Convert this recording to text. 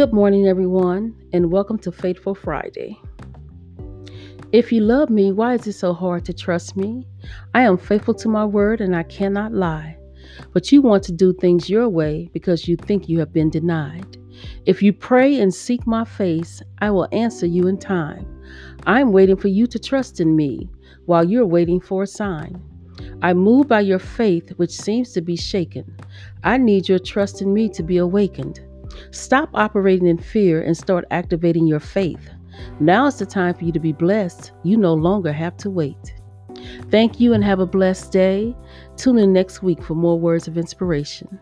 Good morning, everyone, and welcome to Faithful Friday. If you love me, why is it so hard to trust me? I am faithful to my word and I cannot lie. But you want to do things your way because you think you have been denied. If you pray and seek my face, I will answer you in time. I'm waiting for you to trust in me while you're waiting for a sign. I move by your faith, which seems to be shaken. I need your trust in me to be awakened. Stop operating in fear and start activating your faith. Now is the time for you to be blessed. You no longer have to wait. Thank you and have a blessed day. Tune in next week for more words of inspiration.